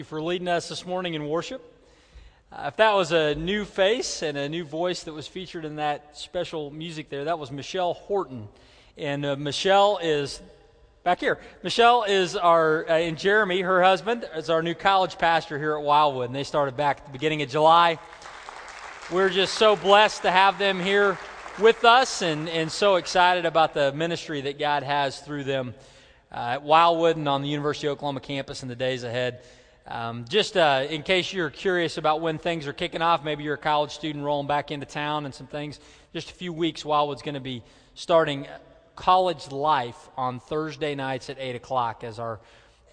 you for leading us this morning in worship. Uh, if that was a new face and a new voice that was featured in that special music there, that was Michelle Horton. And uh, Michelle is back here. Michelle is our, uh, and Jeremy, her husband, is our new college pastor here at Wildwood. And they started back at the beginning of July. We're just so blessed to have them here with us and, and so excited about the ministry that God has through them uh, at Wildwood and on the University of Oklahoma campus in the days ahead. Um, just uh, in case you're curious about when things are kicking off, maybe you're a college student rolling back into town and some things. Just a few weeks, Wildwood's going to be starting college life on Thursday nights at 8 o'clock as our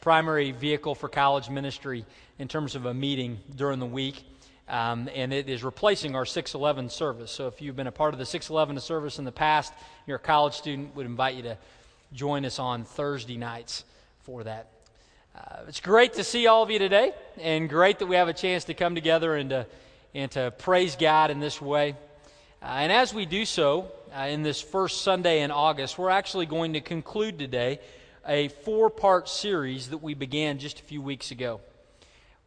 primary vehicle for college ministry in terms of a meeting during the week. Um, and it is replacing our 611 service. So if you've been a part of the 611 service in the past, you're a college student, would invite you to join us on Thursday nights for that. Uh, it's great to see all of you today, and great that we have a chance to come together and to, and to praise God in this way. Uh, and as we do so, uh, in this first Sunday in August, we're actually going to conclude today a four part series that we began just a few weeks ago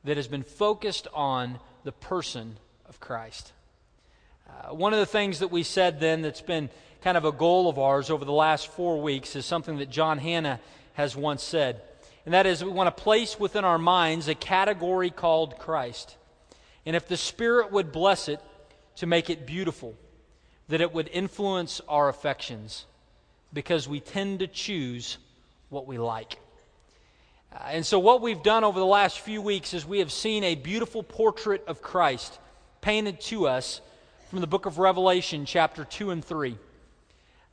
that has been focused on the person of Christ. Uh, one of the things that we said then that's been kind of a goal of ours over the last four weeks is something that John Hanna has once said and that is we want to place within our minds a category called Christ. And if the Spirit would bless it to make it beautiful, that it would influence our affections because we tend to choose what we like. Uh, and so, what we've done over the last few weeks is we have seen a beautiful portrait of Christ painted to us from the book of Revelation, chapter 2 and 3.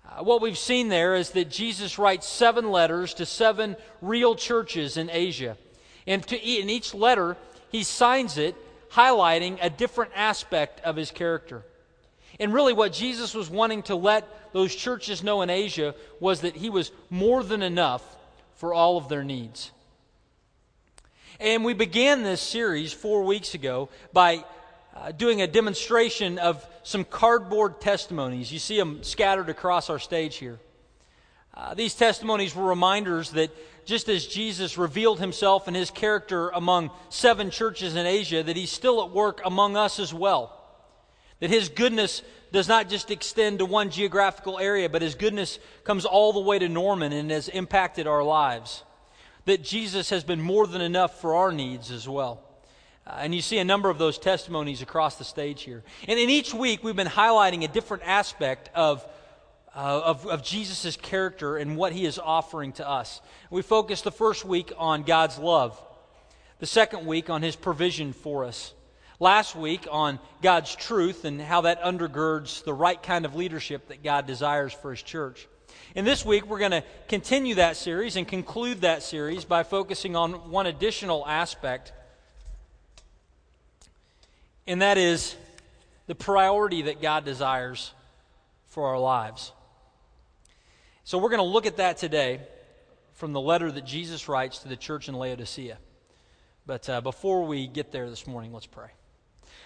Uh, what we've seen there is that Jesus writes seven letters to seven real churches in Asia. And to, in each letter, he signs it highlighting a different aspect of his character. And really, what Jesus was wanting to let those churches know in Asia was that he was more than enough for all of their needs. And we began this series four weeks ago by uh, doing a demonstration of some cardboard testimonies. You see them scattered across our stage here. Uh, these testimonies were reminders that just as Jesus revealed himself and his character among seven churches in Asia, that he's still at work among us as well. That his goodness does not just extend to one geographical area, but his goodness comes all the way to Norman and has impacted our lives. That Jesus has been more than enough for our needs as well. Uh, and you see a number of those testimonies across the stage here. And in each week, we've been highlighting a different aspect of, uh, of, of Jesus' character and what he is offering to us. We focused the first week on God's love, the second week on his provision for us, last week on God's truth and how that undergirds the right kind of leadership that God desires for his church. And this week, we're going to continue that series and conclude that series by focusing on one additional aspect and that is the priority that God desires for our lives. So we're going to look at that today from the letter that Jesus writes to the church in Laodicea. But uh, before we get there this morning, let's pray.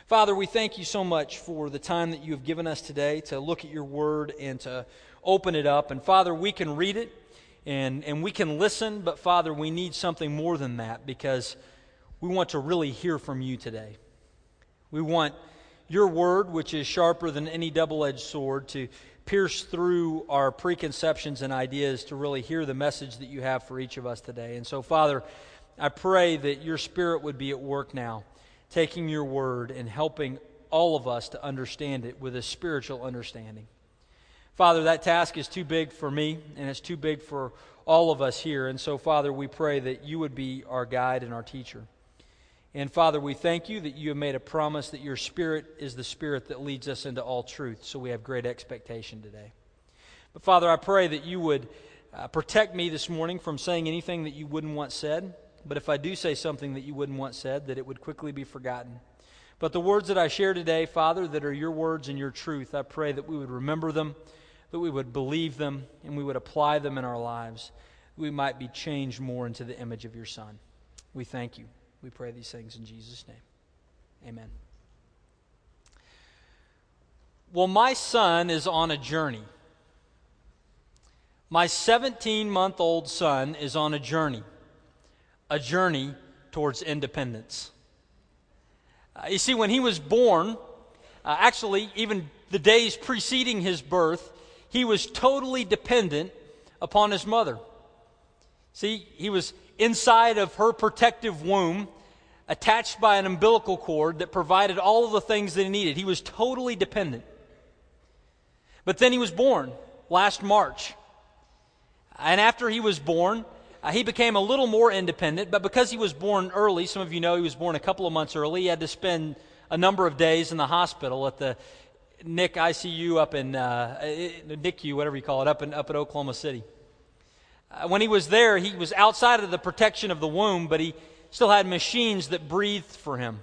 Father, we thank you so much for the time that you have given us today to look at your word and to open it up. And Father, we can read it and, and we can listen, but Father, we need something more than that because we want to really hear from you today. We want your word, which is sharper than any double edged sword, to pierce through our preconceptions and ideas to really hear the message that you have for each of us today. And so, Father, I pray that your spirit would be at work now, taking your word and helping all of us to understand it with a spiritual understanding. Father, that task is too big for me, and it's too big for all of us here. And so, Father, we pray that you would be our guide and our teacher. And Father, we thank you that you have made a promise that your Spirit is the Spirit that leads us into all truth. So we have great expectation today. But Father, I pray that you would uh, protect me this morning from saying anything that you wouldn't want said. But if I do say something that you wouldn't want said, that it would quickly be forgotten. But the words that I share today, Father, that are your words and your truth, I pray that we would remember them, that we would believe them, and we would apply them in our lives. We might be changed more into the image of your Son. We thank you. We pray these things in Jesus' name. Amen. Well, my son is on a journey. My 17 month old son is on a journey, a journey towards independence. Uh, you see, when he was born, uh, actually, even the days preceding his birth, he was totally dependent upon his mother. See, he was inside of her protective womb, attached by an umbilical cord that provided all of the things that he needed. He was totally dependent. But then he was born last March. And after he was born, uh, he became a little more independent, but because he was born early, some of you know he was born a couple of months early, he had to spend a number of days in the hospital at the NIC ICU up in uh, NICU, whatever you call it, up in up at Oklahoma City. Uh, when he was there, he was outside of the protection of the womb, but he still had machines that breathed for him.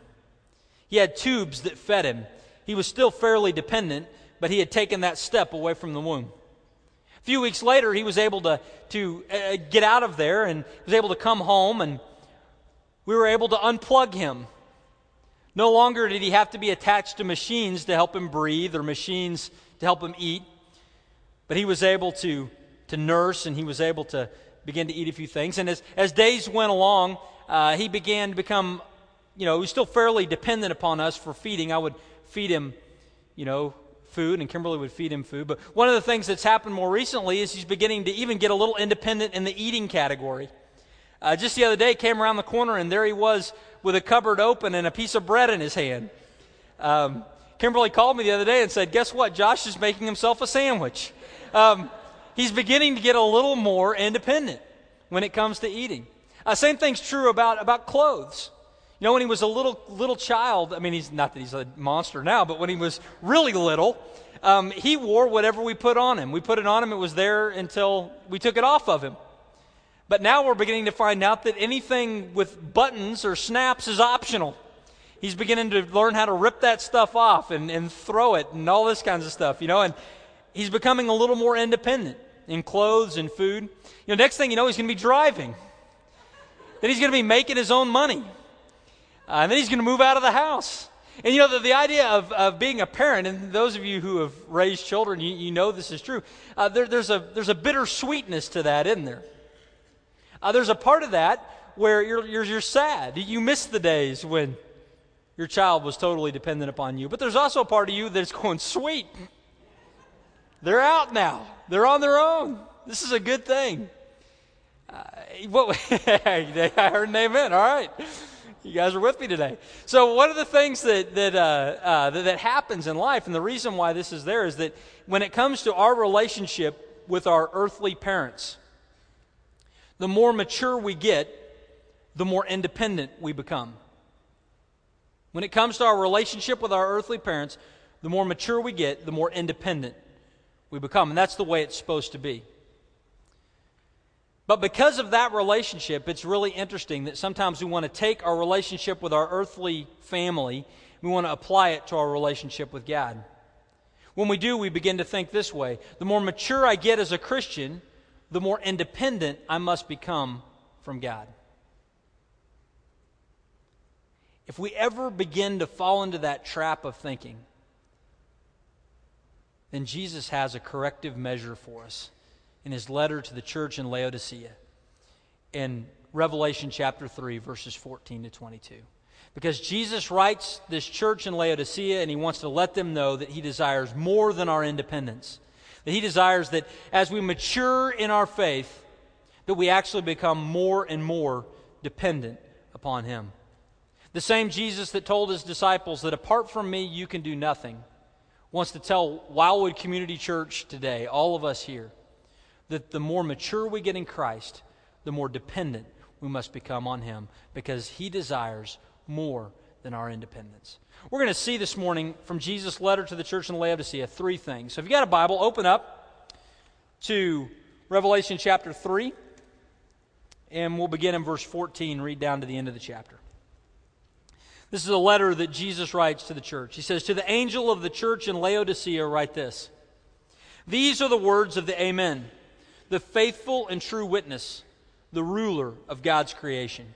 He had tubes that fed him. He was still fairly dependent, but he had taken that step away from the womb. A few weeks later, he was able to, to uh, get out of there and was able to come home, and we were able to unplug him. No longer did he have to be attached to machines to help him breathe or machines to help him eat, but he was able to, to nurse and he was able to begin to eat a few things. And as, as days went along, uh, he began to become, you know, he was still fairly dependent upon us for feeding. I would feed him, you know, food, and Kimberly would feed him food. But one of the things that's happened more recently is he's beginning to even get a little independent in the eating category. Uh, just the other day, came around the corner, and there he was with a cupboard open and a piece of bread in his hand. Um, Kimberly called me the other day and said, Guess what? Josh is making himself a sandwich. Um, he's beginning to get a little more independent when it comes to eating. Uh, same thing's true about, about clothes. You know, when he was a little little child, I mean, he's not that he's a monster now, but when he was really little, um, he wore whatever we put on him. We put it on him; it was there until we took it off of him. But now we're beginning to find out that anything with buttons or snaps is optional. He's beginning to learn how to rip that stuff off and, and throw it and all this kinds of stuff, you know, and he's becoming a little more independent in clothes and food. You know, next thing you know, he's going to be driving. Then he's going to be making his own money. Uh, and then he's going to move out of the house. And you know, the, the idea of, of being a parent, and those of you who have raised children, you, you know this is true. Uh, there, there's, a, there's a bitter sweetness to that, isn't there? Uh, there's a part of that where you're, you're, you're sad. You miss the days when your child was totally dependent upon you. But there's also a part of you that's going, sweet. They're out now, they're on their own. This is a good thing. Uh, what, I heard an amen. All right. You guys are with me today. So, one of the things that that, uh, uh, that, that happens in life, and the reason why this is there, is that when it comes to our relationship with our earthly parents, the more mature we get, the more independent we become. When it comes to our relationship with our earthly parents, the more mature we get, the more independent we become, and that's the way it's supposed to be. But because of that relationship, it's really interesting that sometimes we want to take our relationship with our earthly family, we want to apply it to our relationship with God. When we do, we begin to think this way the more mature I get as a Christian, the more independent I must become from God. If we ever begin to fall into that trap of thinking, then Jesus has a corrective measure for us in his letter to the church in Laodicea in Revelation chapter 3, verses 14 to 22. Because Jesus writes this church in Laodicea and he wants to let them know that he desires more than our independence. That he desires that as we mature in our faith, that we actually become more and more dependent upon him. The same Jesus that told his disciples that apart from me you can do nothing wants to tell Wildwood Community Church today, all of us here, that the more mature we get in Christ, the more dependent we must become on Him because He desires more than our independence. We're going to see this morning from Jesus' letter to the church in Laodicea three things. So if you got a Bible, open up to Revelation chapter 3, and we'll begin in verse 14, read down to the end of the chapter. This is a letter that Jesus writes to the church. He says, To the angel of the church in Laodicea, write this These are the words of the Amen the faithful and true witness, the ruler of God's creation.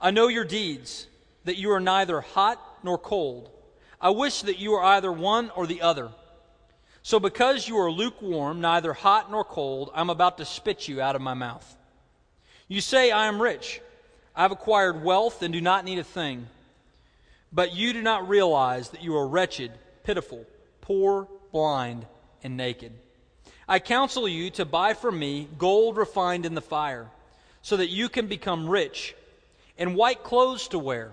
I know your deeds, that you are neither hot nor cold. I wish that you were either one or the other. So, because you are lukewarm, neither hot nor cold, I'm about to spit you out of my mouth. You say, I am rich. I have acquired wealth and do not need a thing. But you do not realize that you are wretched, pitiful, poor, blind, and naked. I counsel you to buy from me gold refined in the fire, so that you can become rich, and white clothes to wear,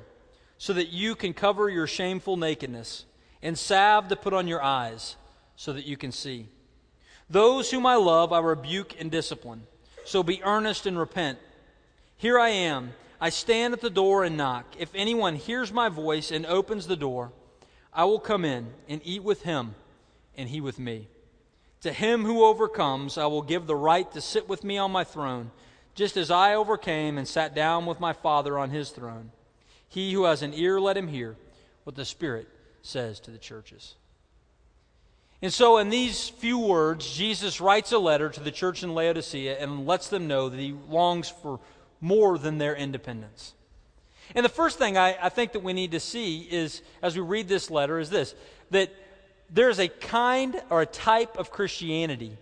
so that you can cover your shameful nakedness, and salve to put on your eyes, so that you can see. Those whom I love, I rebuke and discipline. So be earnest and repent. Here I am. I stand at the door and knock. If anyone hears my voice and opens the door, I will come in and eat with him, and he with me. To him who overcomes, I will give the right to sit with me on my throne, just as I overcame and sat down with my Father on his throne. He who has an ear, let him hear what the Spirit says to the churches. And so, in these few words, Jesus writes a letter to the church in Laodicea and lets them know that he longs for more than their independence. And the first thing I, I, think that we need to see is, as we read this letter, is this that there's a kind or a type of Christianity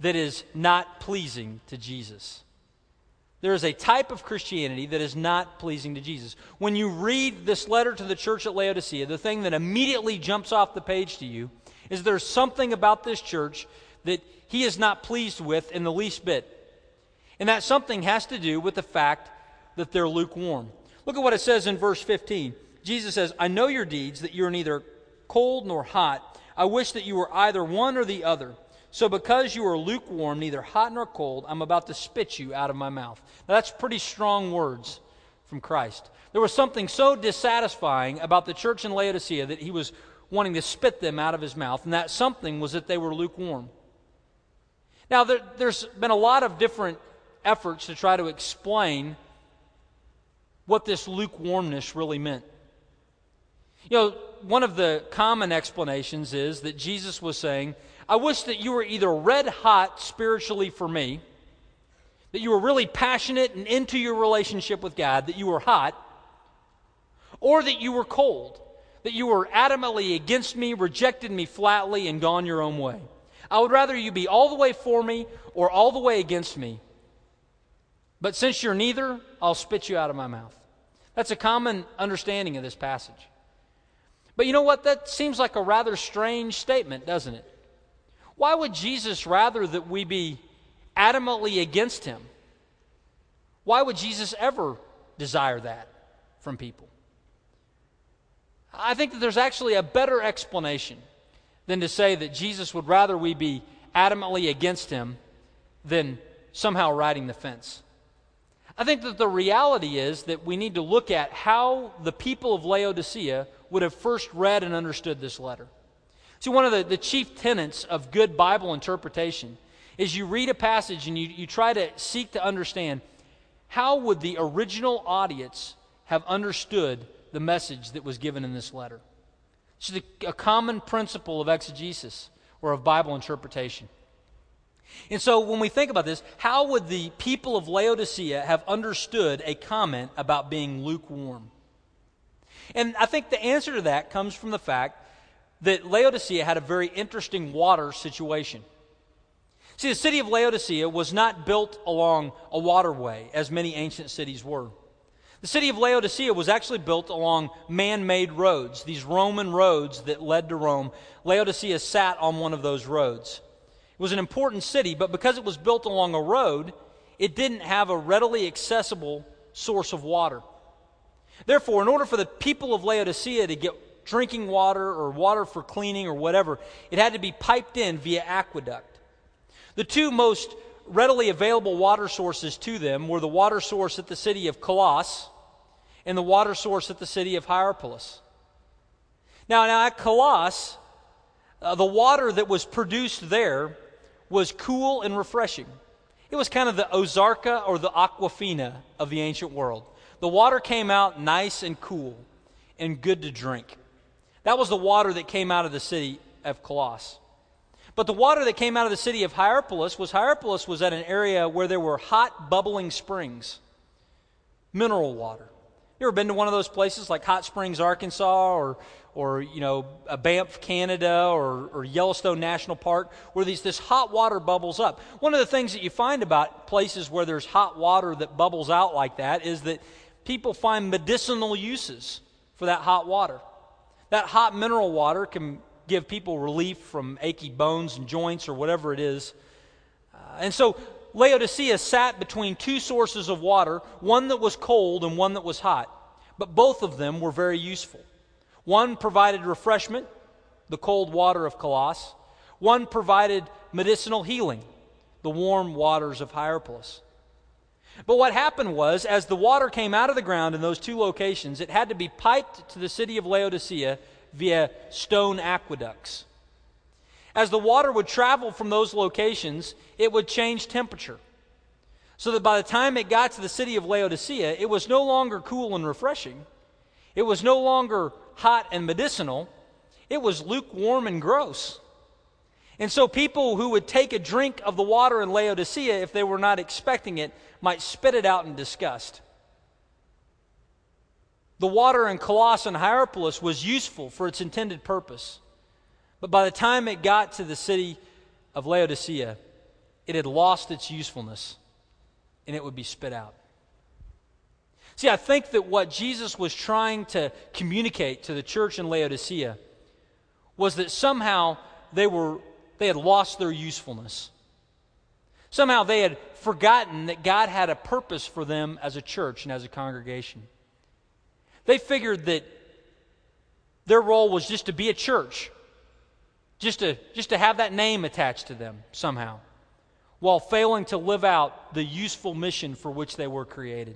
that is not pleasing to Jesus. There is a type of Christianity that is not pleasing to Jesus. When you read this letter to the church at Laodicea, the thing that immediately jumps off the page to you is there's something about this church that he is not pleased with in the least bit. And that something has to do with the fact that they're lukewarm. Look at what it says in verse 15. Jesus says, I know your deeds, that you are neither cold nor hot. I wish that you were either one or the other. So because you are lukewarm, neither hot nor cold, I'm about to spit you out of my mouth. Now, that's pretty strong words from Christ. There was something so dissatisfying about the church in Laodicea that he was wanting to spit them out of his mouth, and that something was that they were lukewarm. Now, there, has been a lot of different efforts to try to explain what this lukewarmness really meant. You know, one of the common explanations is that Jesus was saying, I wish that you were either red hot spiritually for me, that you were really passionate and into your relationship with God, that you were hot, or that you were cold, that you were adamantly against me, rejected me flatly, and gone your own way. I would rather you be all the way for me or all the way against me. But since you're neither, I'll spit you out of my mouth. That's a common understanding of this passage. But you know what? That seems like a rather strange statement, doesn't it? Why would Jesus rather that we be adamantly against him? Why would Jesus ever desire that from people? I think that there's actually a better explanation than to say that Jesus would rather we be adamantly against him than somehow riding the fence. I think that the reality is that we need to look at how the people of Laodicea would have first read and understood this letter. See, one of the, the chief tenets of good Bible interpretation is you read a passage and you, you try to seek to understand how would the original audience have understood the message that was given in this letter. It's a, a common principle of exegesis or of Bible interpretation. And so when we think about this, how would the people of Laodicea have understood a comment about being lukewarm? And I think the answer to that comes from the fact that Laodicea had a very interesting water situation. See, the city of Laodicea was not built along a waterway, as many ancient cities were. The city of Laodicea was actually built along man made roads, these Roman roads that led to Rome. Laodicea sat on one of those roads. It was an important city, but because it was built along a road, it didn't have a readily accessible source of water. Therefore, in order for the people of Laodicea to get drinking water or water for cleaning or whatever, it had to be piped in via aqueduct. The two most readily available water sources to them were the water source at the city of Colossus and the water source at the city of Hierapolis. Now, now at Colossus, uh, the water that was produced there was cool and refreshing. It was kind of the Ozarka or the Aquafina of the ancient world. The water came out nice and cool and good to drink. That was the water that came out of the city of Colossus. But the water that came out of the city of Hierapolis was Hierapolis was at an area where there were hot bubbling springs, mineral water. You ever been to one of those places like Hot Springs, Arkansas, or, or you know, Banff, Canada, or, or Yellowstone National Park, where these, this hot water bubbles up? One of the things that you find about places where there's hot water that bubbles out like that is that people find medicinal uses for that hot water. That hot mineral water can give people relief from achy bones and joints or whatever it is. Uh, and so Laodicea sat between two sources of water, one that was cold and one that was hot. But both of them were very useful. One provided refreshment, the cold water of Colossus. One provided medicinal healing, the warm waters of Hierapolis. But what happened was, as the water came out of the ground in those two locations, it had to be piped to the city of Laodicea via stone aqueducts. As the water would travel from those locations, it would change temperature. So that by the time it got to the city of Laodicea, it was no longer cool and refreshing. It was no longer hot and medicinal. It was lukewarm and gross. And so people who would take a drink of the water in Laodicea, if they were not expecting it, might spit it out in disgust. The water in Colossus and Hierapolis was useful for its intended purpose. But by the time it got to the city of Laodicea, it had lost its usefulness and it would be spit out. See, I think that what Jesus was trying to communicate to the church in Laodicea was that somehow they were they had lost their usefulness. Somehow they had forgotten that God had a purpose for them as a church and as a congregation. They figured that their role was just to be a church, just to, just to have that name attached to them somehow, while failing to live out the useful mission for which they were created.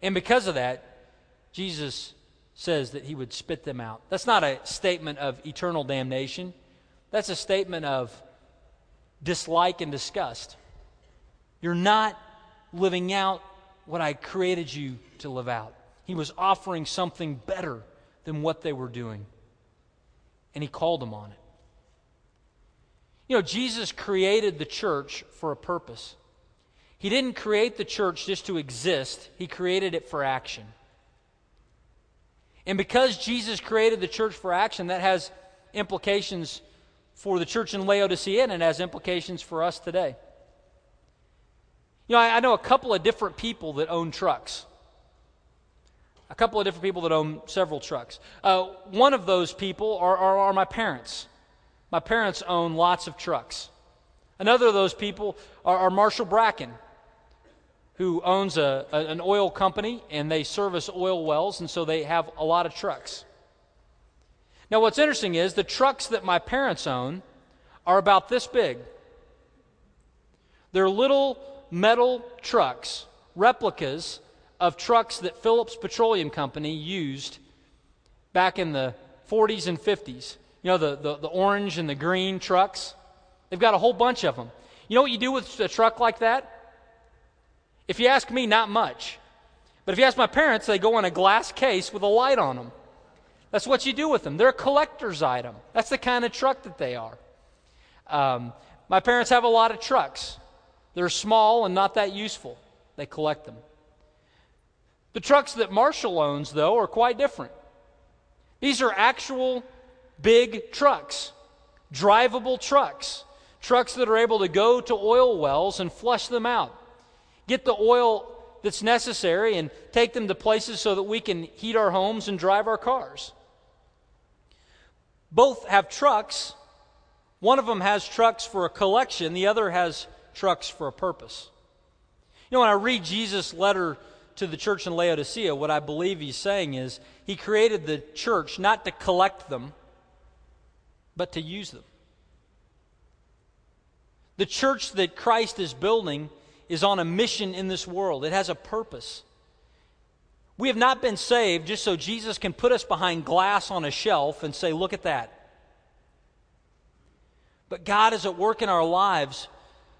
And because of that, Jesus says that he would spit them out. That's not a statement of eternal damnation, that's a statement of dislike and disgust. You're not living out what I created you to live out. He was offering something better than what they were doing. And he called them on it. You know, Jesus created the church for a purpose. He didn't create the church just to exist, He created it for action. And because Jesus created the church for action, that has implications for the church in Laodicea and it has implications for us today. You know, I, I know a couple of different people that own trucks. A couple of different people that own several trucks. Uh, one of those people are, are, are my parents. My parents own lots of trucks. Another of those people are, are Marshall Bracken, who owns a, a, an oil company and they service oil wells, and so they have a lot of trucks. Now, what's interesting is the trucks that my parents own are about this big. They're little metal trucks, replicas of trucks that Phillips Petroleum Company used back in the 40s and 50s. You know, the, the, the, orange and the green trucks? They've got a whole bunch of them. You know what you do with a truck like that? If you ask me, not much. But if you ask my parents, they go in a glass case with a light on them. That's what you do with them. They're a collector's item. That's the kind of truck that they are. Um, my parents have a lot of trucks. They're small and not that useful. They collect them. The trucks that Marshall owns, though, are quite different. These are actual big trucks, drivable trucks, trucks that are able to go to oil wells and flush them out, get the oil that's necessary, and take them to places so that we can heat our homes and drive our cars. Both have trucks. One of them has trucks for a collection, the other has trucks for a purpose. You know, when I read Jesus' letter to the church in Laodicea, what I believe he's saying is he created the church not to collect them, but to use them. The church that Christ is building is on a mission in this world, it has a purpose. We have not been saved just so Jesus can put us behind glass on a shelf and say, Look at that. But God is at work in our lives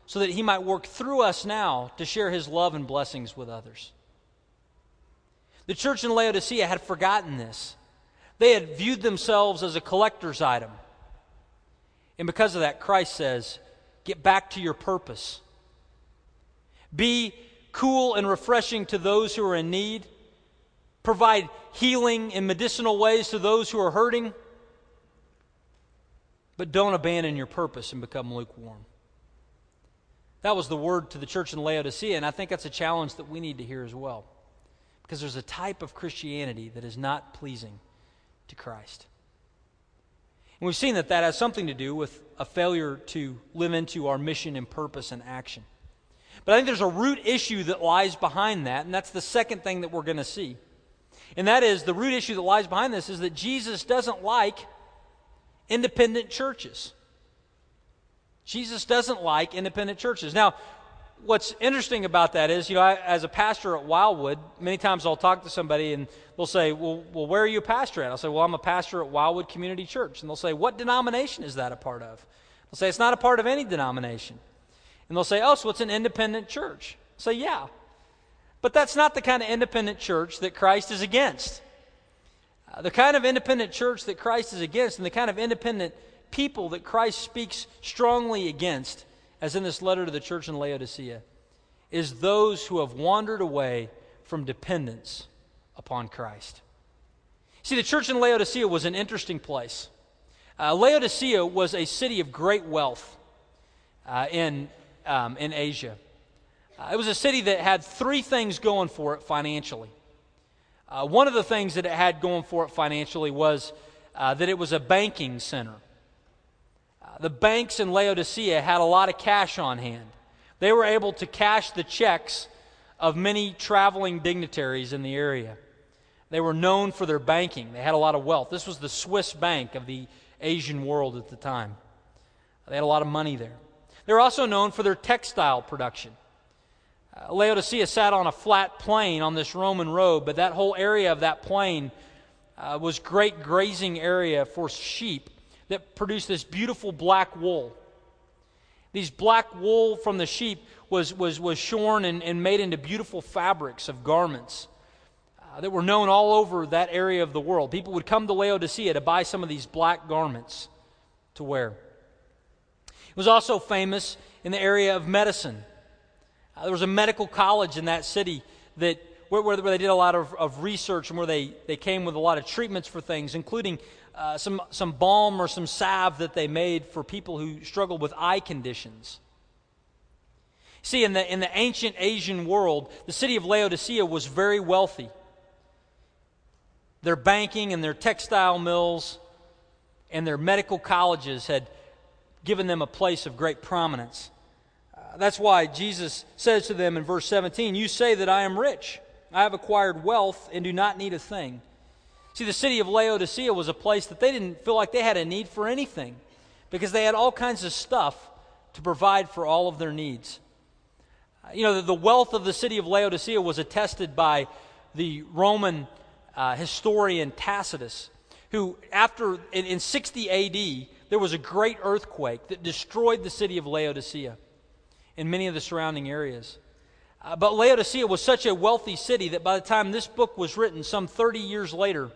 so that He might work through us now to share His love and blessings with others. The church in Laodicea had forgotten this. They had viewed themselves as a collector's item. And because of that, Christ says, get back to your purpose. Be cool and refreshing to those who are in need, provide healing in medicinal ways to those who are hurting, but don't abandon your purpose and become lukewarm. That was the word to the church in Laodicea, and I think that's a challenge that we need to hear as well. Because there's a type of Christianity that is not pleasing to Christ. And we've seen that that has something to do with a failure to live into our mission and purpose and action. But I think there's a root issue that lies behind that, and that's the second thing that we're going to see. And that is the root issue that lies behind this is that Jesus doesn't like independent churches. Jesus doesn't like independent churches. Now, what's interesting about that is, you know, I, as a pastor at Wildwood, many times I'll talk to somebody and they'll say, well, well, where are you a pastor at? I'll say, well, I'm a pastor at Wildwood Community Church. And they'll say, what denomination is that a part of? I'll say, it's not a part of any denomination. And they'll say, oh, so it's an independent church. I'll say, yeah. But that's not the kind of independent church that Christ is against. Uh, the kind of independent church that Christ is against and the kind of independent people that Christ speaks strongly against, as in this letter to the church in Laodicea, is those who have wandered away from dependence upon Christ. See, the church in Laodicea was an interesting place. Uh, Laodicea was a city of great wealth uh, in, um, in Asia. Uh, it was a city that had three things going for it financially. Uh, one of the things that it had going for it financially was uh, that it was a banking center. The banks in Laodicea had a lot of cash on hand. They were able to cash the checks of many traveling dignitaries in the area. They were known for their banking, they had a lot of wealth. This was the Swiss bank of the Asian world at the time. They had a lot of money there. They were also known for their textile production. Uh, Laodicea sat on a flat plain on this Roman road, but that whole area of that plain uh, was great grazing area for sheep that produced this beautiful black wool. These black wool from the sheep was, was, was shorn and, and made into beautiful fabrics of garments uh, that were known all over that area of the world. People would come to Laodicea to buy some of these black garments to wear. It was also famous in the area of medicine. Uh, there was a medical college in that city that, where, where, they did a lot of, of, research and where they, they came with a lot of treatments for things, including uh, some, some balm or some salve that they made for people who struggled with eye conditions. See, in the, in the ancient Asian world, the city of Laodicea was very wealthy. Their banking and their textile mills and their medical colleges had given them a place of great prominence that's why Jesus says to them in verse 17, You say that I am rich. I have acquired wealth and do not need a thing. See, the city of Laodicea was a place that they didn't feel like they had a need for anything because they had all kinds of stuff to provide for all of their needs. You know, the, wealth of the city of Laodicea was attested by the Roman uh, historian Tacitus, who, after in, in 60 AD, there was a great earthquake that destroyed the city of Laodicea and many of the surrounding areas. Uh, but Laodicea was such a wealthy city that by the time this book was written, some 30 years later,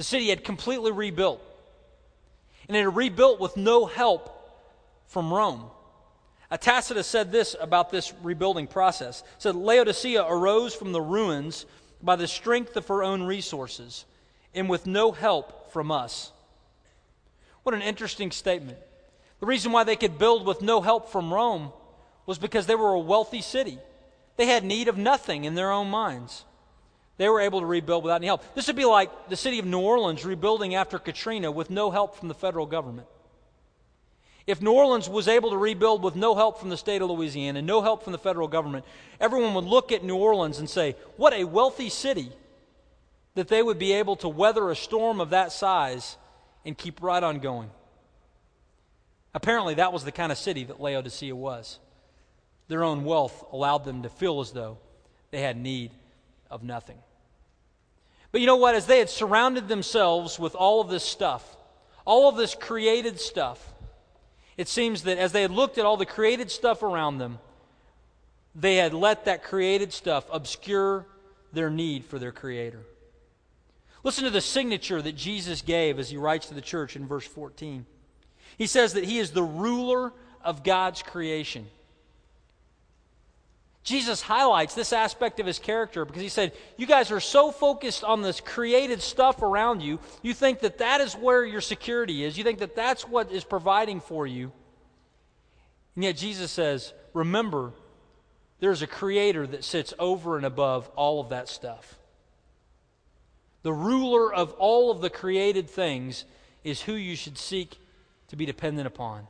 the city had completely rebuilt. And it had rebuilt with no help from Rome. Uh, Tacitus said this about this rebuilding process. said Laodicea arose from the ruins by the strength of her own resources and with no help from us. What an interesting statement. The reason why they could build with no help from Rome was because they were a wealthy city. They had need of nothing in their own minds. They were able to rebuild without any help. This would be like the city of New Orleans rebuilding after Katrina with no help from the federal government. If New Orleans was able to rebuild with no help from the state of Louisiana, and no help from the federal government, everyone would look at New Orleans and say, What a wealthy city that they would be able to weather a storm of that size and keep right on going. Apparently, that was the kind of city that Laodicea was their own wealth allowed them to feel as though they had need of nothing. But you know what? As they had surrounded themselves with all of this stuff, all of this created stuff, it seems that as they had looked at all the created stuff around them, they had let that created stuff obscure their need for their Creator. Listen to the signature that Jesus gave as he writes to the church in verse 14. He says that he is the ruler of God's creation. Jesus highlights this aspect of his character because he said, You guys are so focused on this created stuff around you, you think that that is where your security is. You think that that's what is providing for you. And yet Jesus says, Remember, there's a creator that sits over and above all of that stuff. The ruler of all of the created things is who you should seek to be dependent upon.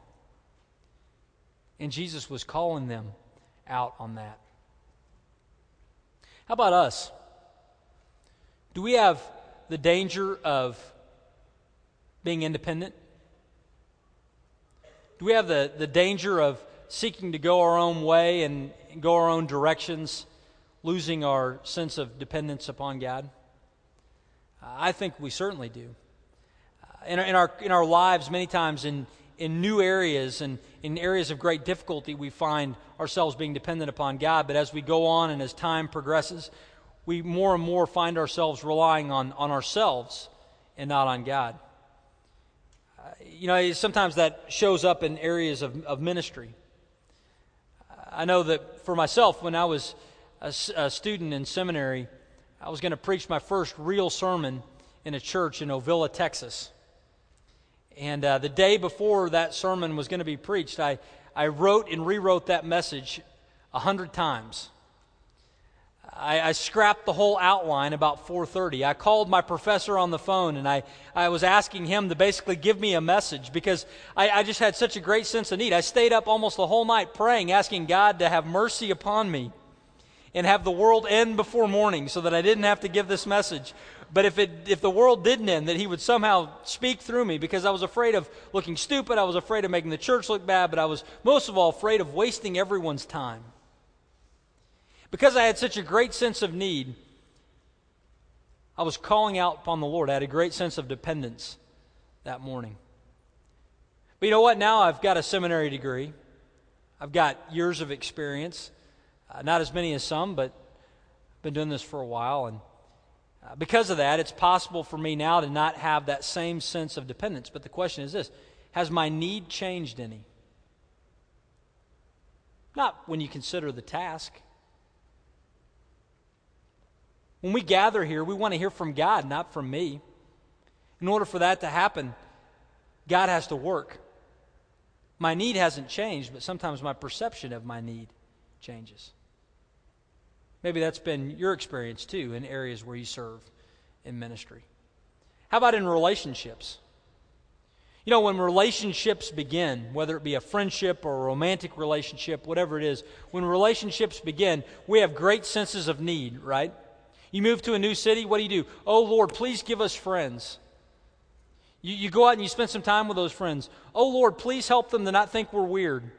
And Jesus was calling them out on that. How about us? Do we have the danger of being independent? Do we have the, the danger of seeking to go our own way and go our own directions, losing our sense of dependence upon God? I think we certainly do. In our, in our, in our lives, many times in, in new areas and in areas of great difficulty, we find ourselves being dependent upon God. But as we go on and as time progresses, we more and more find ourselves relying on, on ourselves and not on God. Uh, you know, sometimes that shows up in areas of, of ministry. I know that for myself, when I was a, a student in seminary, I was going to preach my first real sermon in a church in Ovilla, Texas. And uh, the day before that sermon was going to be preached, I, I wrote and rewrote that message a hundred times. I, I, scrapped the whole outline about 4.30 i called my professor on the phone and I, I was asking him to basically give me a message because I, I just had such a great sense of need. I stayed up almost the whole night praying asking god to have mercy upon me and have the world end before morning so that i didn't have to give this message but if, it, if the world didn't end, that he would somehow speak through me because I was afraid of looking stupid. I was afraid of making the church look bad, but I was most of all afraid of wasting everyone's time. Because I had such a great sense of need, I was calling out upon the Lord. I had a great sense of dependence that morning. But you know what? Now I've got a seminary degree, I've got years of experience. Uh, not as many as some, but I've been doing this for a while. And uh, because of that, it's possible for me now to not have that same sense of dependence. But the question is this Has my need changed any? Not when you consider the task. When we gather here, we want to hear from God, not from me. In order for that to happen, God has to work. My need hasn't changed, but sometimes my perception of my need changes. Maybe that's been your experience too in areas where you serve in ministry. How about in relationships? You know, when relationships begin, whether it be a friendship or a romantic relationship, whatever it is, when relationships begin, we have great senses of need, right? You move to a new city, what do you do? Oh, Lord, please give us friends. You, you go out and you spend some time with those friends. Oh, Lord, please help them to not think we're weird.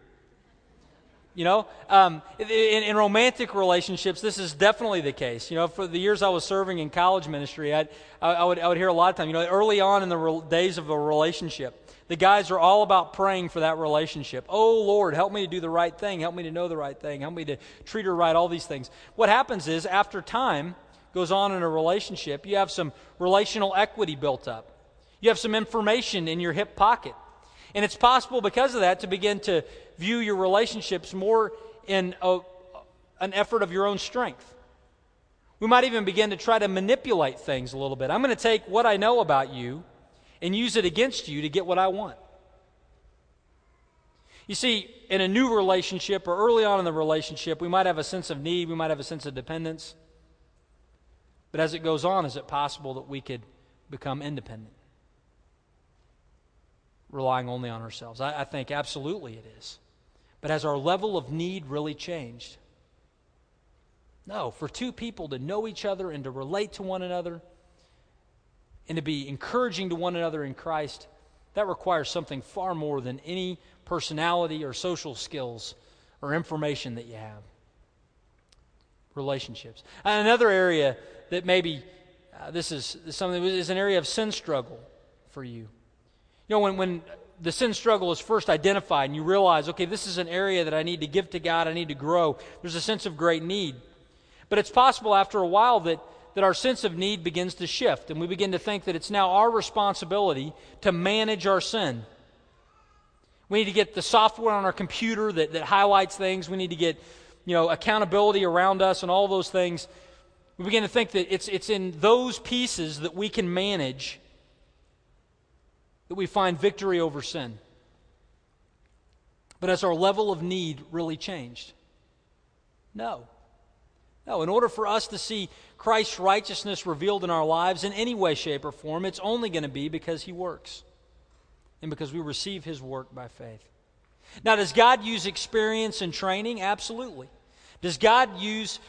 You know, um, in, in, romantic relationships, this is definitely the case. You know, for the years I was serving in college ministry, I'd, I, I would, I would hear a lot of times, you know, early on in the re- days of a relationship, the guys are all about praying for that relationship. Oh, Lord, help me to do the right thing. Help me to know the right thing. Help me to treat her right, all these things. What happens is, after time goes on in a relationship, you have some relational equity built up. You have some information in your hip pocket. And it's possible because of that to begin to view your relationships more in a, an effort of your own strength. We might even begin to try to manipulate things a little bit. I'm going to take what I know about you and use it against you to get what I want. You see, in a new relationship or early on in the relationship, we might have a sense of need, we might have a sense of dependence. But as it goes on, is it possible that we could become independent? Relying only on ourselves? I, I think absolutely it is. But has our level of need really changed? No. For two people to know each other and to relate to one another and to be encouraging to one another in Christ, that requires something far more than any personality or social skills or information that you have. Relationships. Another area that maybe uh, this is something is an area of sin struggle for you. You know, when, when the sin struggle is first identified and you realize, okay, this is an area that I need to give to God, I need to grow, there's a sense of great need. But it's possible after a while that, that our sense of need begins to shift and we begin to think that it's now our responsibility to manage our sin. We need to get the software on our computer that, that highlights things. We need to get you know, accountability around us and all those things, we begin to think that it's, it's in those pieces that we can manage that we find victory over sin. But has our level of need really changed? No. No, in order for us to see Christ's righteousness revealed in our lives in any way, shape, or form, it's only going to be because He works and because we receive His work by faith. Now, does God use experience and training? Absolutely. Does God use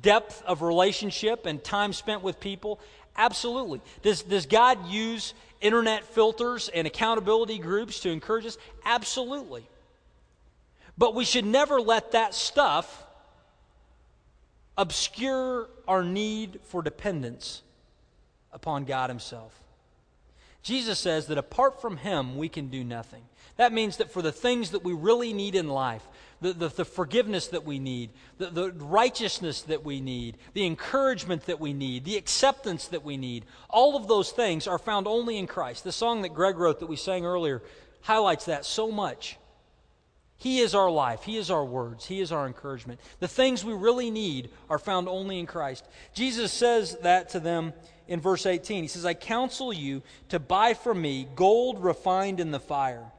depth of relationship and time spent with people? Absolutely. Does, does God use internet filters and accountability groups to encourage us? Absolutely. But we should never let that stuff obscure our need for dependence upon God Himself. Jesus says that apart from Him, we can do nothing. That means that for the things that we really need in life, the, the, the, forgiveness that we need, the, the righteousness that we need, the encouragement that we need, the acceptance that we need, all of those things are found only in Christ. The song that Greg wrote that we sang earlier highlights that so much. He is our life. He is our words. He is our encouragement. The things we really need are found only in Christ. Jesus says that to them in verse 18. He says, I counsel you to buy from me gold refined in the fire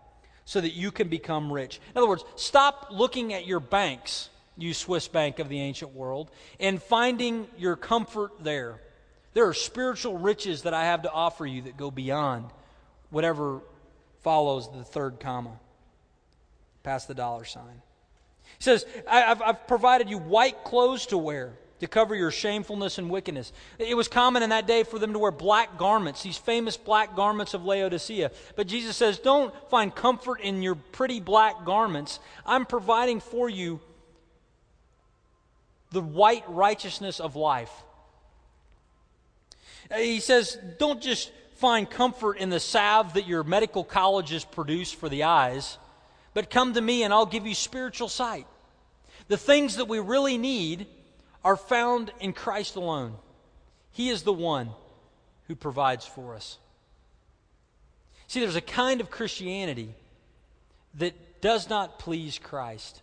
so that you can become rich. In other words, stop looking at your banks, you Swiss bank of the ancient world, and finding your comfort there. There are spiritual riches that I have to offer you that go beyond whatever follows the third comma past the dollar sign. He says, I've, I've provided you white clothes to wear to cover your shamefulness and wickedness. It was common in that day for them to wear black garments, these famous black garments of Laodicea. But Jesus says, Don't find comfort in your pretty black garments. I'm providing for you the white righteousness of life. Uh, he says, Don't just find comfort in the salve that your medical colleges produce for the eyes. But come to me and I'll give you spiritual sight. The things that we really need are found in Christ alone. He is the one who provides for us. See, there's a kind of Christianity that does not please Christ.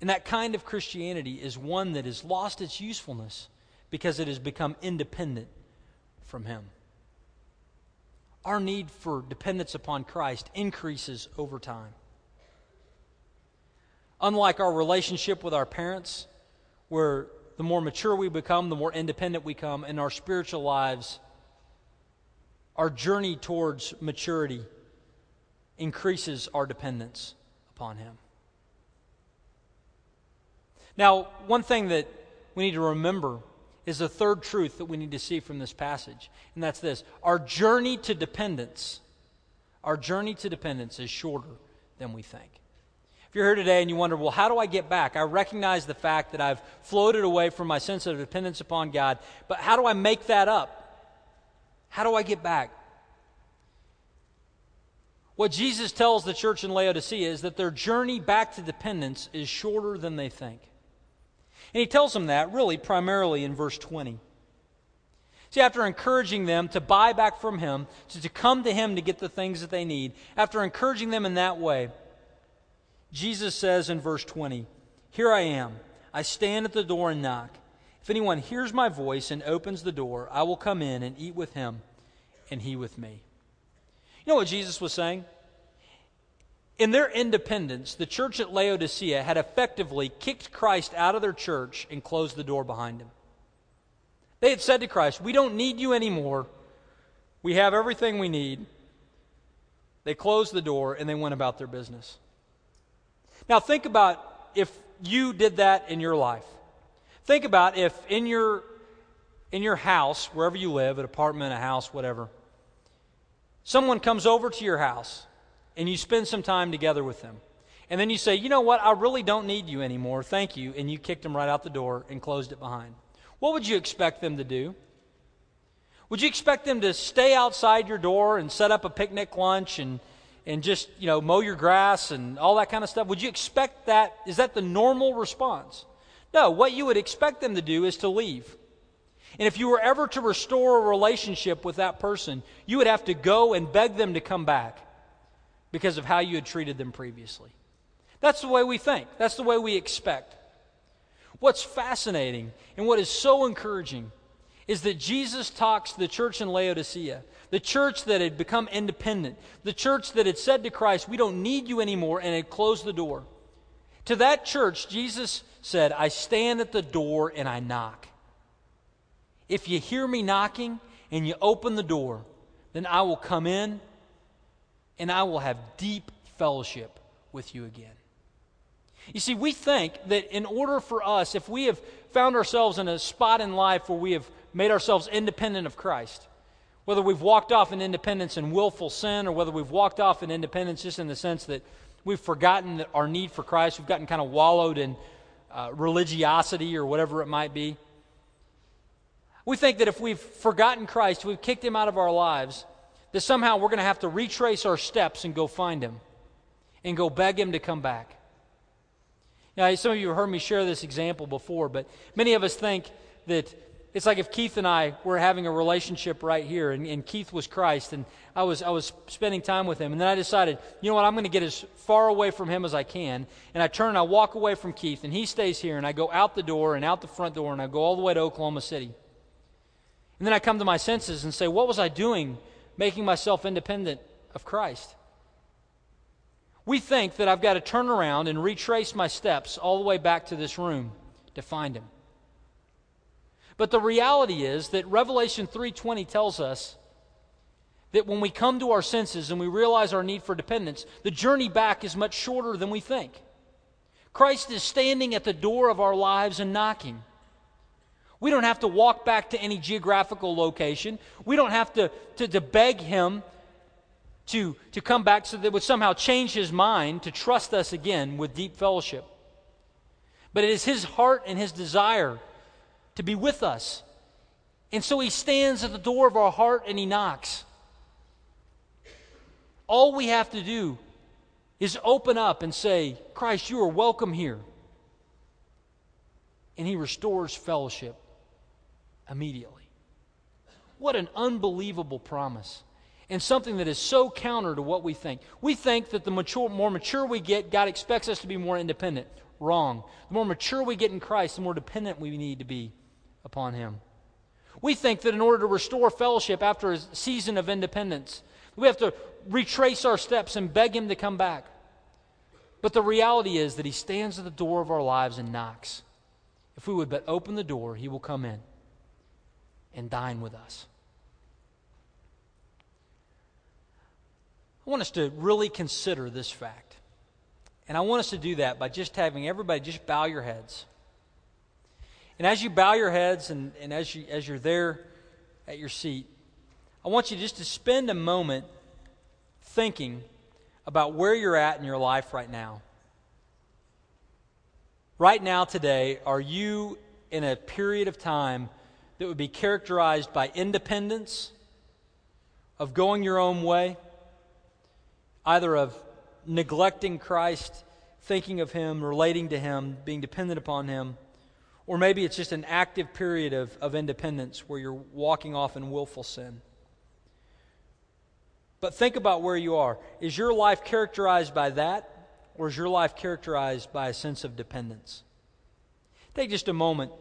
And that kind of Christianity is one that has lost its usefulness because it has become independent from Him. Our need for dependence upon Christ increases over time. Unlike our relationship with our parents, where the more mature we become, the more independent we become in our spiritual lives, our journey towards maturity increases our dependence upon Him. Now, one thing that we need to remember is a third truth that we need to see from this passage, and that's this our journey to dependence, our journey to dependence is shorter than we think. If you're here today and you wonder, well, how do I get back? I recognize the fact that I've floated away from my sense of dependence upon God, but how do I make that up? How do I get back? What Jesus tells the church in Laodicea is that their journey back to dependence is shorter than they think. And he tells them that really primarily in verse 20. See, after encouraging them to buy back from him, to, to come to him to get the things that they need, after encouraging them in that way, Jesus says in verse 20, Here I am. I stand at the door and knock. If anyone hears my voice and opens the door, I will come in and eat with him, and he with me. You know what Jesus was saying? In their independence, the church at Laodicea had effectively kicked Christ out of their church and closed the door behind him. They had said to Christ, We don't need you anymore. We have everything we need. They closed the door and they went about their business. Now, think about if you did that in your life. Think about if in your, in your house, wherever you live, an apartment, a house, whatever, someone comes over to your house and you spend some time together with them. And then you say, you know what, I really don't need you anymore. Thank you. And you kicked them right out the door and closed it behind. What would you expect them to do? Would you expect them to stay outside your door and set up a picnic lunch and and just, you know, mow your grass and all that kind of stuff? Would you expect that? Is that the normal response? No, what you would expect them to do is to leave. And if you were ever to restore a relationship with that person, you would have to go and beg them to come back because of how you had treated them previously. That's the way we think, that's the way we expect. what's fascinating and what is so encouraging is that Jesus talks to the church in Laodicea, the church that had become independent, the church that had said to Christ, We don't need you anymore, and had closed the door. To that church, Jesus said, I stand at the door and I knock. If you hear me knocking and you open the door, then I will come in and I will have deep fellowship with you again. You see, we think that in order for us, if we have found ourselves in a spot in life where we have made ourselves independent of Christ, whether we've walked off in independence in willful sin or whether we've walked off in independence just in the sense that we've forgotten our need for Christ, we've gotten kind of wallowed in uh, religiosity or whatever it might be. We think that if we've forgotten Christ, we've kicked him out of our lives, that somehow we're going to have to retrace our steps and go find him and go beg him to come back. Now, some of you have heard me share this example before, but many of us think that it's like if Keith and I were having a relationship right here, and, and, Keith was Christ, and I was, I was spending time with him, and then I decided, you know what, I'm going to get as far away from him as I can, and I turn and I walk away from Keith, and he stays here, and I go out the door and out the front door, and I go all the way to Oklahoma City. And then I come to my senses and say, what was I doing making myself independent of Christ? We think that I've got to turn around and retrace my steps all the way back to this room to find him. But the reality is that Revelation 3:20 tells us that when we come to our senses and we realize our need for dependence, the journey back is much shorter than we think. Christ is standing at the door of our lives and knocking. We don't have to walk back to any geographical location. We don't have to, to, to beg Him to, to come back so that it would somehow change His mind to trust us again with deep fellowship. But it is His heart and His desire to be with us. And so he stands at the door of our heart and he knocks. All we have to do is open up and say, Christ, you are welcome here. And he restores fellowship immediately. What an unbelievable promise. And something that is so counter to what we think. We think that the mature, more mature we get, God expects us to be more independent. Wrong. The more mature we get in Christ, the more dependent we need to be upon him. We think that in order to restore fellowship after a season of independence, we have to retrace our steps and beg him to come back. But the reality is that he stands at the door of our lives and knocks. If we would but open the door, he will come in and dine with us. I want us to really consider this fact. And I want us to do that by just having everybody just bow your heads. And as you bow your heads and, and as, you, as you're there at your seat, I want you just to spend a moment thinking about where you're at in your life right now. Right now, today, are you in a period of time that would be characterized by independence, of going your own way, either of neglecting Christ, thinking of Him, relating to Him, being dependent upon Him? Or maybe it's just an active period of, of independence where you're walking off in willful sin. But think about where you are. Is your life characterized by that, or is your life characterized by a sense of dependence? Take just a moment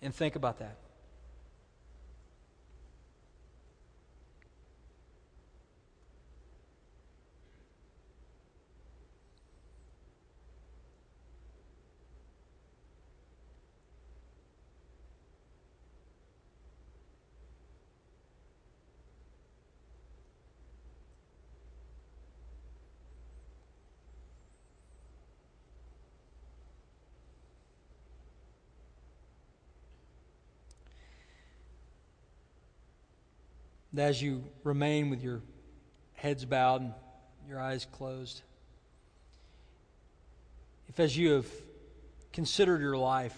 and think about that. As you remain with your heads bowed and your eyes closed, if as you have considered your life,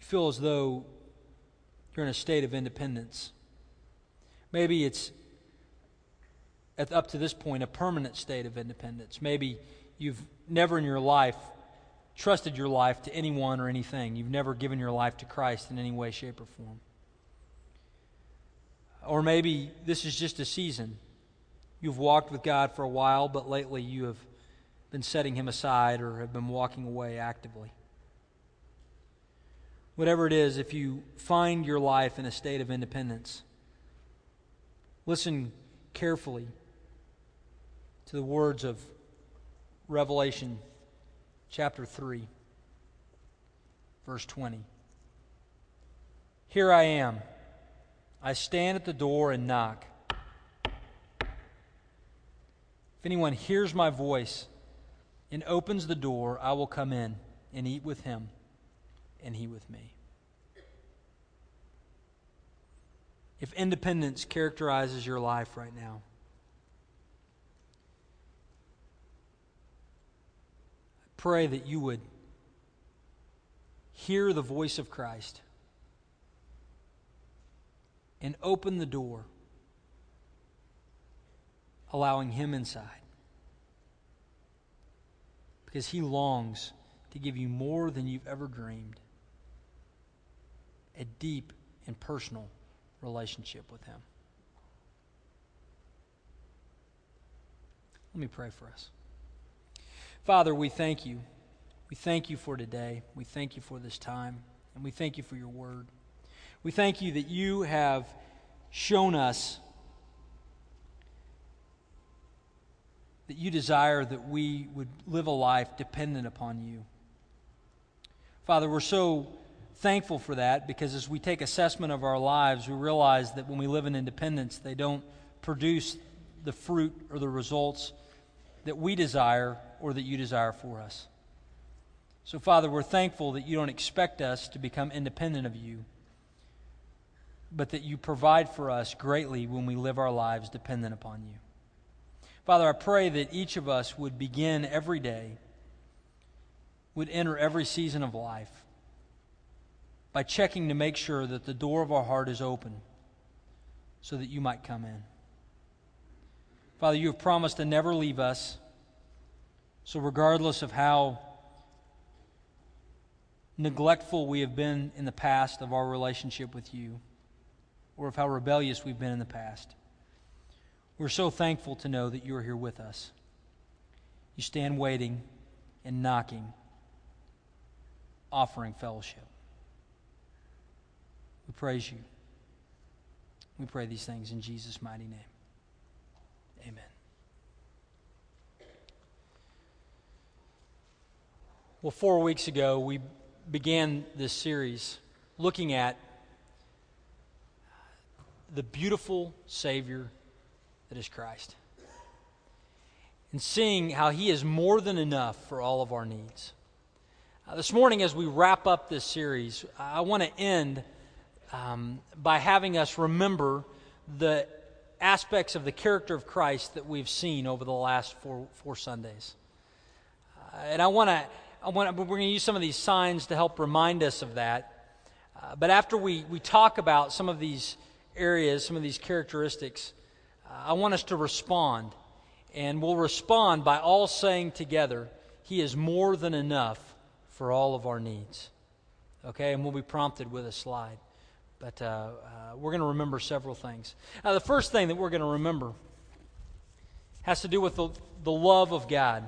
you feel as though you're in a state of independence, maybe it's at, up to this point a permanent state of independence. Maybe you've never in your life trusted your life to anyone or anything. You've never given your life to Christ in any way, shape, or form. Or maybe this is just a season. You've walked with God for a while, but lately you have been setting him aside or have been walking away actively. Whatever it is, if you find your life in a state of independence, listen carefully to the words of Revelation chapter 3, verse 20. Here I am. I stand at the door and knock. If anyone hears my voice and opens the door, I will come in and eat with him and he with me. If independence characterizes your life right now, pray that you would hear the voice of Christ and open the door, allowing Him inside. Because He longs to give you more than you've ever dreamed a deep and personal relationship with Him. Let me pray for us. Father, we thank you. We thank you for today. We thank you for this time. And we thank you for your word. We thank you that you have shown us that you desire that we would live a life dependent upon you. Father, we're so thankful for that because as we take assessment of our lives, we realize that when we live in independence, they don't produce the fruit or the results that we desire or that you desire for us. So, Father, we're thankful that you don't expect us to become independent of you, but that you provide for us greatly when we live our lives dependent upon you. Father, I pray that each of us would begin every day, would enter every season of life by checking to make sure that the door of our heart is open so that you might come in. Father, you have promised to never leave us. So, regardless of how neglectful we have been in the past of our relationship with you, or of how rebellious we've been in the past, we're so thankful to know that you are here with us. You stand waiting and knocking, offering fellowship. We praise you. We pray these things in Jesus' mighty name. Amen. Well, four weeks ago, we began this series looking at the beautiful Savior that is Christ and seeing how He is more than enough for all of our needs. Uh, this morning, as we wrap up this series, I want to end um, by having us remember the aspects of the character of Christ that we've seen over the last four, four Sundays. Uh, and I want to, I want we're going to use some of these signs to help remind us of that. Uh, but after we, we talk about some of these areas, some of these characteristics, uh, I want us to respond. And we'll respond by all saying together, He is more than enough for all of our needs. Okay, and we'll be prompted with a slide. But uh, uh, we're going to remember several things. Now, the first thing that we're going to remember has to do with the, the love of God.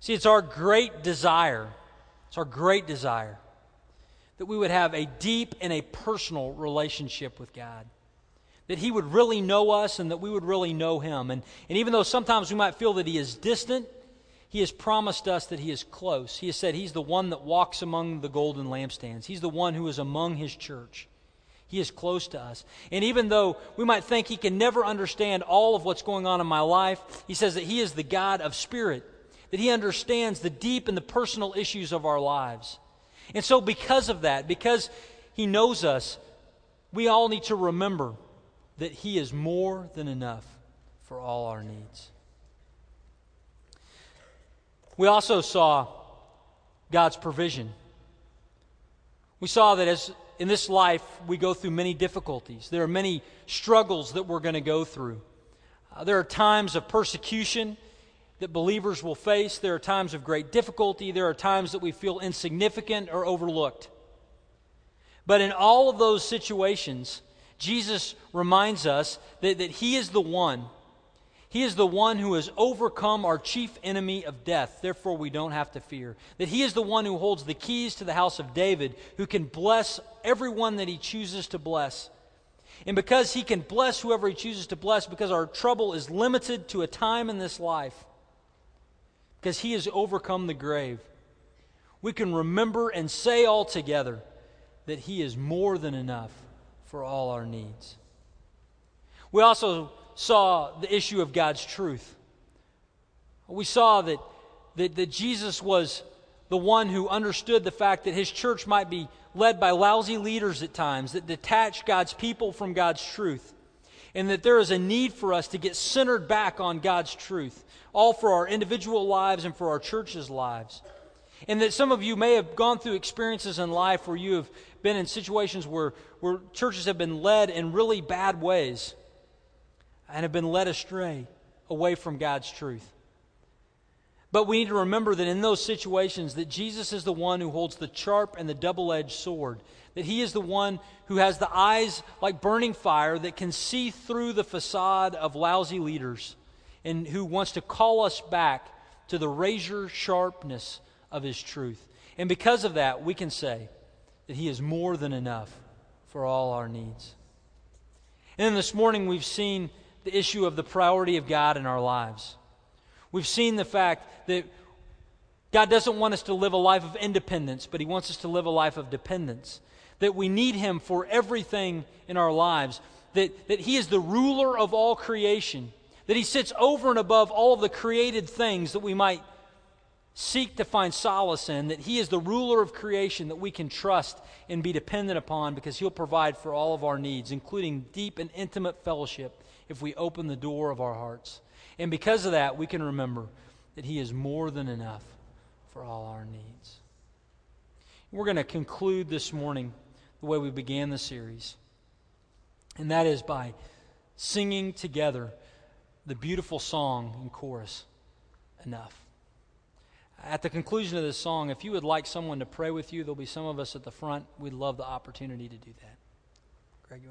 See, it's our great desire, it's our great desire that we would have a deep and a personal relationship with God. That He would really know us and that we would really know Him. And, and even though sometimes we might feel that He is distant, he has promised us that He is close. He has said He's the one that walks among the golden lampstands, He's the one who is among His church. He is close to us. And even though we might think He can never understand all of what's going on in my life, He says that He is the God of spirit, that He understands the deep and the personal issues of our lives. And so, because of that, because He knows us, we all need to remember that He is more than enough for all our needs. We also saw God's provision. We saw that as in this life we go through many difficulties, there are many struggles that we're going to go through. Uh, there are times of persecution that believers will face, there are times of great difficulty, there are times that we feel insignificant or overlooked. But in all of those situations, Jesus reminds us that, that He is the one He is the one who has overcome our chief enemy of death. Therefore, we don't have to fear. That He is the one who holds the keys to the house of David, who can bless everyone that He chooses to bless. And because He can bless whoever He chooses to bless, because our trouble is limited to a time in this life, because He has overcome the grave, we can remember and say all together that He is more than enough for all our needs. We also saw the issue of God's truth. We saw that, that, that Jesus was the one who understood the fact that his church might be led by lousy leaders at times that detach God's people from God's truth. And that there is a need for us to get centered back on God's truth, all for our individual lives and for our church's lives. And that some of you may have gone through experiences in life where you have been in situations where, where churches have been led in really bad ways and have been led astray away from God's truth. But we need to remember that in those situations that Jesus is the one who holds the sharp and the double-edged sword. That he is the one who has the eyes like burning fire that can see through the facade of lousy leaders and who wants to call us back to the razor sharpness of his truth. And because of that, we can say that he is more than enough for all our needs. And then this morning we've seen the issue of the priority of God in our lives. We've seen the fact that God doesn't want us to live a life of independence, but He wants us to live a life of dependence. That we need Him for everything in our lives. That, that He is the ruler of all creation. That He sits over and above all of the created things that we might seek to find solace in. That He is the ruler of creation that we can trust and be dependent upon because He'll provide for all of our needs, including deep and intimate fellowship if we open the door of our hearts. And because of that, we can remember that He is more than enough for all our needs. We're going to conclude this morning the way we began the series, and that is by singing together the beautiful song in chorus, Enough. At the conclusion of this song, if you would like someone to pray with you, there'll be some of us at the front. We'd love the opportunity to do that. Greg,